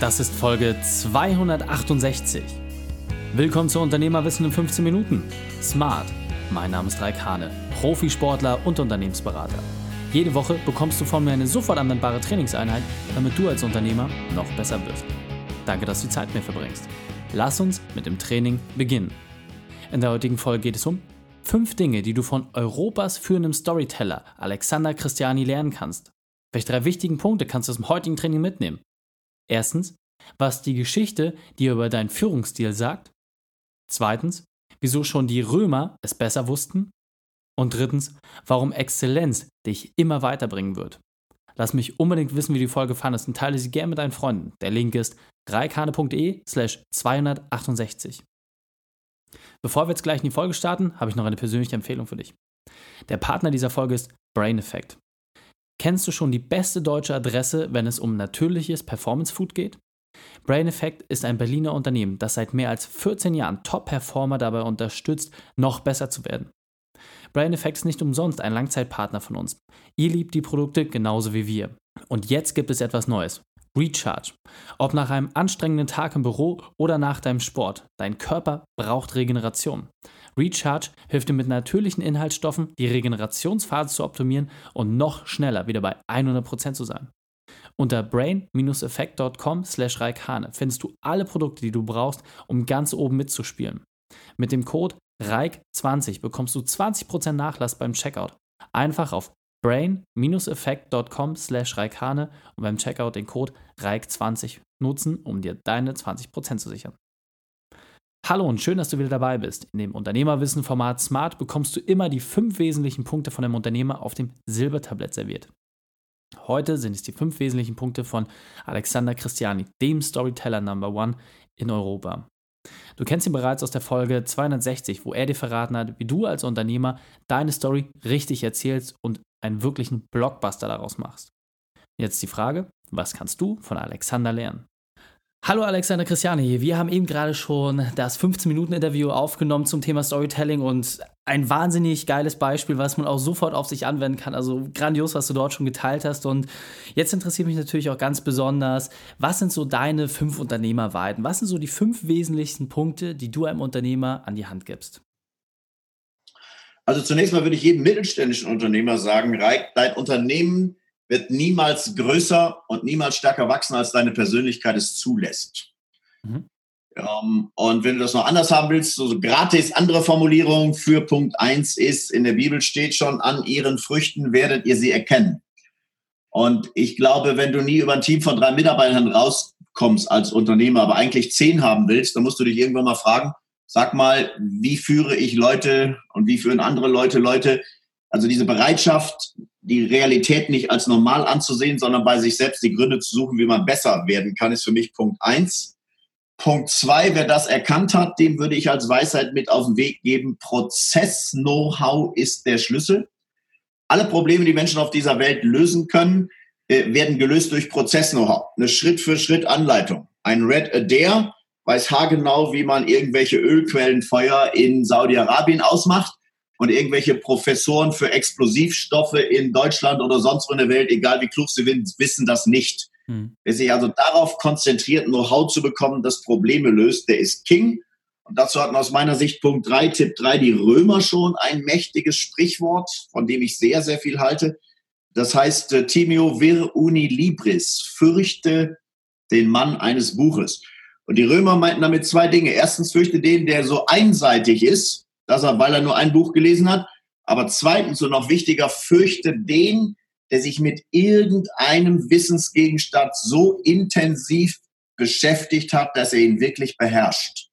Das ist Folge 268. Willkommen zu Unternehmerwissen in 15 Minuten. Smart. Mein Name ist Raik Hane, Profisportler und Unternehmensberater. Jede Woche bekommst du von mir eine sofort anwendbare Trainingseinheit, damit du als Unternehmer noch besser wirst. Danke, dass du die Zeit mir verbringst. Lass uns mit dem Training beginnen. In der heutigen Folge geht es um fünf Dinge, die du von Europas führendem Storyteller Alexander Christiani lernen kannst. Welche drei wichtigen Punkte kannst du aus dem heutigen Training mitnehmen? Erstens, was die Geschichte dir über deinen Führungsstil sagt. Zweitens, wieso schon die Römer es besser wussten. Und drittens, warum Exzellenz dich immer weiterbringen wird. Lass mich unbedingt wissen, wie die Folge fandest und teile sie gerne mit deinen Freunden. Der Link ist reikane.de slash 268. Bevor wir jetzt gleich in die Folge starten, habe ich noch eine persönliche Empfehlung für dich. Der Partner dieser Folge ist Brain Effect. Kennst du schon die beste deutsche Adresse, wenn es um natürliches Performance Food geht? Brain Effect ist ein Berliner Unternehmen, das seit mehr als 14 Jahren Top-Performer dabei unterstützt, noch besser zu werden. Brain Effect ist nicht umsonst ein Langzeitpartner von uns. Ihr liebt die Produkte genauso wie wir. Und jetzt gibt es etwas Neues. Recharge. Ob nach einem anstrengenden Tag im Büro oder nach deinem Sport, dein Körper braucht Regeneration. Recharge hilft dir mit natürlichen Inhaltsstoffen, die Regenerationsphase zu optimieren und noch schneller wieder bei 100% zu sein. Unter brain-effekt.com slash reikhane findest du alle Produkte, die du brauchst, um ganz oben mitzuspielen. Mit dem Code REIK20 bekommst du 20% Nachlass beim Checkout. Einfach auf brain-effekt.com slash reikhane und beim Checkout den Code REIK20 nutzen, um dir deine 20% zu sichern. Hallo und schön, dass du wieder dabei bist. In dem Unternehmerwissen-Format Smart bekommst du immer die fünf wesentlichen Punkte von einem Unternehmer auf dem Silbertablett serviert. Heute sind es die fünf wesentlichen Punkte von Alexander Christiani, dem Storyteller Number One in Europa. Du kennst ihn bereits aus der Folge 260, wo er dir verraten hat, wie du als Unternehmer deine Story richtig erzählst und einen wirklichen Blockbuster daraus machst. Jetzt die Frage, was kannst du von Alexander lernen? Hallo Alexander Christiane hier. Wir haben eben gerade schon das 15-Minuten-Interview aufgenommen zum Thema Storytelling und ein wahnsinnig geiles Beispiel, was man auch sofort auf sich anwenden kann. Also grandios, was du dort schon geteilt hast. Und jetzt interessiert mich natürlich auch ganz besonders, was sind so deine fünf Unternehmerweiten? Was sind so die fünf wesentlichsten Punkte, die du einem Unternehmer an die Hand gibst? Also zunächst mal würde ich jedem mittelständischen Unternehmer sagen, dein Unternehmen wird niemals größer und niemals stärker wachsen, als deine Persönlichkeit es zulässt. Mhm. Um, und wenn du das noch anders haben willst, so gratis andere Formulierung für Punkt 1 ist, in der Bibel steht schon, an ihren Früchten werdet ihr sie erkennen. Und ich glaube, wenn du nie über ein Team von drei Mitarbeitern rauskommst als Unternehmer, aber eigentlich zehn haben willst, dann musst du dich irgendwann mal fragen, sag mal, wie führe ich Leute und wie führen andere Leute Leute? Also diese Bereitschaft, die Realität nicht als normal anzusehen, sondern bei sich selbst die Gründe zu suchen, wie man besser werden kann, ist für mich Punkt eins. Punkt zwei, wer das erkannt hat, dem würde ich als Weisheit mit auf den Weg geben. Prozess-Know-how ist der Schlüssel. Alle Probleme, die Menschen auf dieser Welt lösen können, äh, werden gelöst durch Prozess-Know-how. Eine Schritt-für-Schritt-Anleitung. Ein Red Adair weiß haargenau, wie man irgendwelche Ölquellenfeuer in Saudi-Arabien ausmacht und irgendwelche Professoren für Explosivstoffe in Deutschland oder sonst wo in der Welt, egal wie klug sie sind, wissen das nicht. Hm. Wer sich also darauf konzentriert, Know-how zu bekommen, das Probleme löst, der ist King. Und dazu hatten aus meiner Sicht Punkt 3, Tipp 3, die Römer schon ein mächtiges Sprichwort, von dem ich sehr, sehr viel halte. Das heißt, äh, Timio vir uni libris, fürchte den Mann eines Buches. Und die Römer meinten damit zwei Dinge. Erstens fürchte den, der so einseitig ist, dass er, weil er nur ein Buch gelesen hat. Aber zweitens und noch wichtiger, fürchte den, der sich mit irgendeinem Wissensgegenstand so intensiv beschäftigt hat, dass er ihn wirklich beherrscht.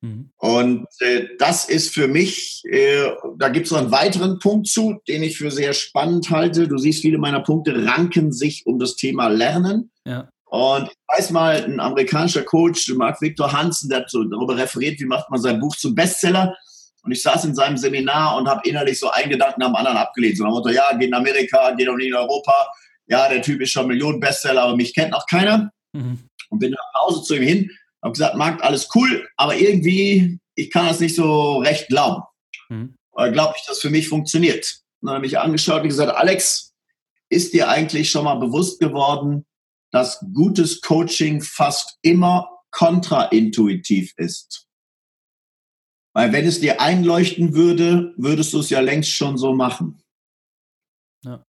Mhm. Und äh, das ist für mich, äh, da gibt es noch einen weiteren Punkt zu, den ich für sehr spannend halte. Du siehst, viele meiner Punkte ranken sich um das Thema Lernen. Ja. Und ich weiß mal, ein amerikanischer Coach, Mark Victor Hansen, der hat so darüber referiert, wie macht man sein Buch zum Bestseller. Und ich saß in seinem Seminar und habe innerlich so einen Gedanken nach dem anderen abgelehnt. So Motto, ja, geht in Amerika, geht auch nicht in Europa. Ja, der Typ ist schon Millionen-Bestseller, aber mich kennt noch keiner. Mhm. Und bin nach Hause zu ihm hin, habe gesagt, Marc, alles cool, aber irgendwie, ich kann das nicht so recht glauben. Mhm. Oder glaube ich, dass für mich funktioniert. Und dann habe ich mich angeschaut und gesagt, Alex, ist dir eigentlich schon mal bewusst geworden, dass gutes Coaching fast immer kontraintuitiv ist. Weil wenn es dir einleuchten würde, würdest du es ja längst schon so machen. Ja.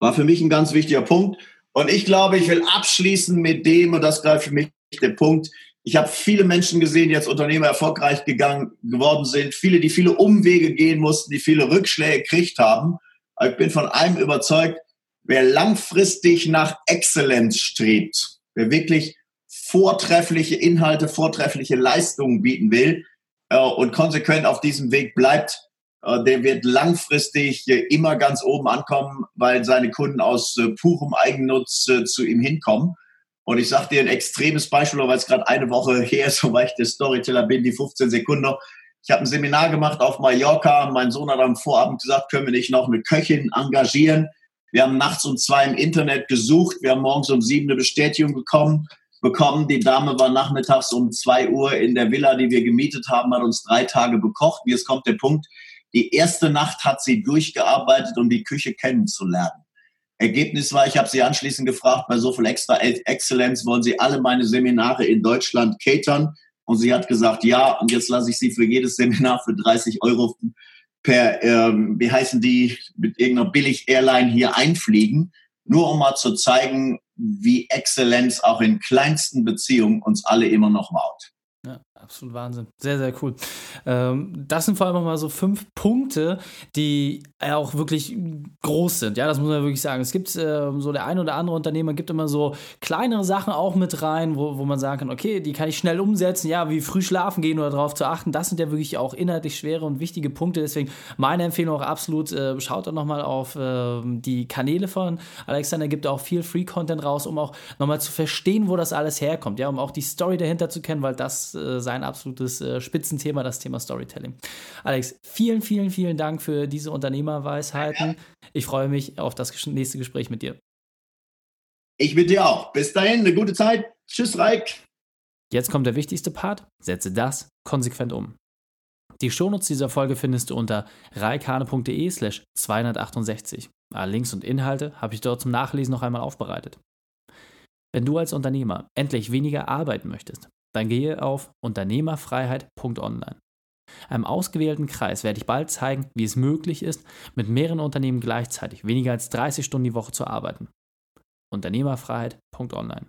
War für mich ein ganz wichtiger Punkt. Und ich glaube, ich will abschließen mit dem, und das greift für mich der Punkt, ich habe viele Menschen gesehen, die als Unternehmer erfolgreich gegangen geworden sind, viele, die viele Umwege gehen mussten, die viele Rückschläge gekriegt haben. Aber ich bin von einem überzeugt, wer langfristig nach Exzellenz strebt, wer wirklich vortreffliche Inhalte, vortreffliche Leistungen bieten will äh, und konsequent auf diesem Weg bleibt, äh, der wird langfristig äh, immer ganz oben ankommen, weil seine Kunden aus äh, purem Eigennutz äh, zu ihm hinkommen. Und ich sage dir ein extremes Beispiel, weil es gerade eine Woche her ist, weil ich der Storyteller bin, die 15 Sekunden. Ich habe ein Seminar gemacht auf Mallorca. Mein Sohn hat am Vorabend gesagt, können wir nicht noch eine Köchin engagieren? Wir haben nachts um zwei im Internet gesucht. Wir haben morgens um sieben eine Bestätigung bekommen. bekommen. Die Dame war nachmittags um zwei Uhr in der Villa, die wir gemietet haben, hat uns drei Tage bekocht. Jetzt kommt der Punkt. Die erste Nacht hat sie durchgearbeitet, um die Küche kennenzulernen. Ergebnis war, ich habe sie anschließend gefragt, bei so viel extra Exzellenz wollen Sie alle meine Seminare in Deutschland catern? Und sie hat gesagt, ja, und jetzt lasse ich sie für jedes Seminar für 30 Euro per, ähm, wie heißen die, mit irgendeiner Billig-Airline hier einfliegen, nur um mal zu zeigen, wie Exzellenz auch in kleinsten Beziehungen uns alle immer noch maut. Absolut Wahnsinn. Sehr, sehr cool. Ähm, das sind vor allem mal so fünf Punkte, die auch wirklich groß sind. Ja, das muss man wirklich sagen. Es gibt äh, so der ein oder andere Unternehmer gibt immer so kleinere Sachen auch mit rein, wo, wo man sagen kann, okay, die kann ich schnell umsetzen. Ja, wie früh schlafen gehen oder darauf zu achten. Das sind ja wirklich auch inhaltlich schwere und wichtige Punkte. Deswegen meine Empfehlung auch absolut, äh, schaut doch nochmal auf die Kanäle von Alexander. Gibt auch viel Free-Content raus, um auch nochmal zu verstehen, wo das alles herkommt. Ja, um auch die Story dahinter zu kennen, weil das äh, sein absolutes äh, Spitzenthema, das Thema Storytelling. Alex, vielen, vielen, vielen Dank für diese Unternehmerweisheiten. Ich freue mich auf das nächste Gespräch mit dir. Ich mit dir auch. Bis dahin, eine gute Zeit. Tschüss, Reik. Jetzt kommt der wichtigste Part. Setze das konsequent um. Die Shownotes dieser Folge findest du unter reikane.de slash 268. Alle Links und Inhalte habe ich dort zum Nachlesen noch einmal aufbereitet. Wenn du als Unternehmer endlich weniger arbeiten möchtest, dann gehe auf unternehmerfreiheit.online. Einem ausgewählten Kreis werde ich bald zeigen, wie es möglich ist, mit mehreren Unternehmen gleichzeitig weniger als 30 Stunden die Woche zu arbeiten. Unternehmerfreiheit.online.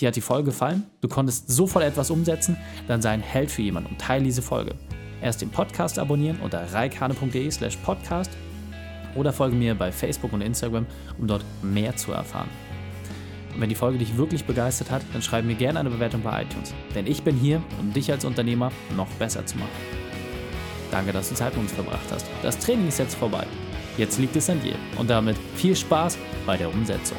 Dir hat die Folge gefallen? Du konntest sofort etwas umsetzen? Dann sei ein Held für jemanden und teile diese Folge. Erst den Podcast abonnieren unter reikane.de slash podcast oder folge mir bei Facebook und Instagram, um dort mehr zu erfahren. Und wenn die Folge dich wirklich begeistert hat, dann schreib mir gerne eine Bewertung bei iTunes. Denn ich bin hier, um dich als Unternehmer noch besser zu machen. Danke, dass du Zeit mit uns verbracht hast. Das Training ist jetzt vorbei. Jetzt liegt es an dir. Und damit viel Spaß bei der Umsetzung.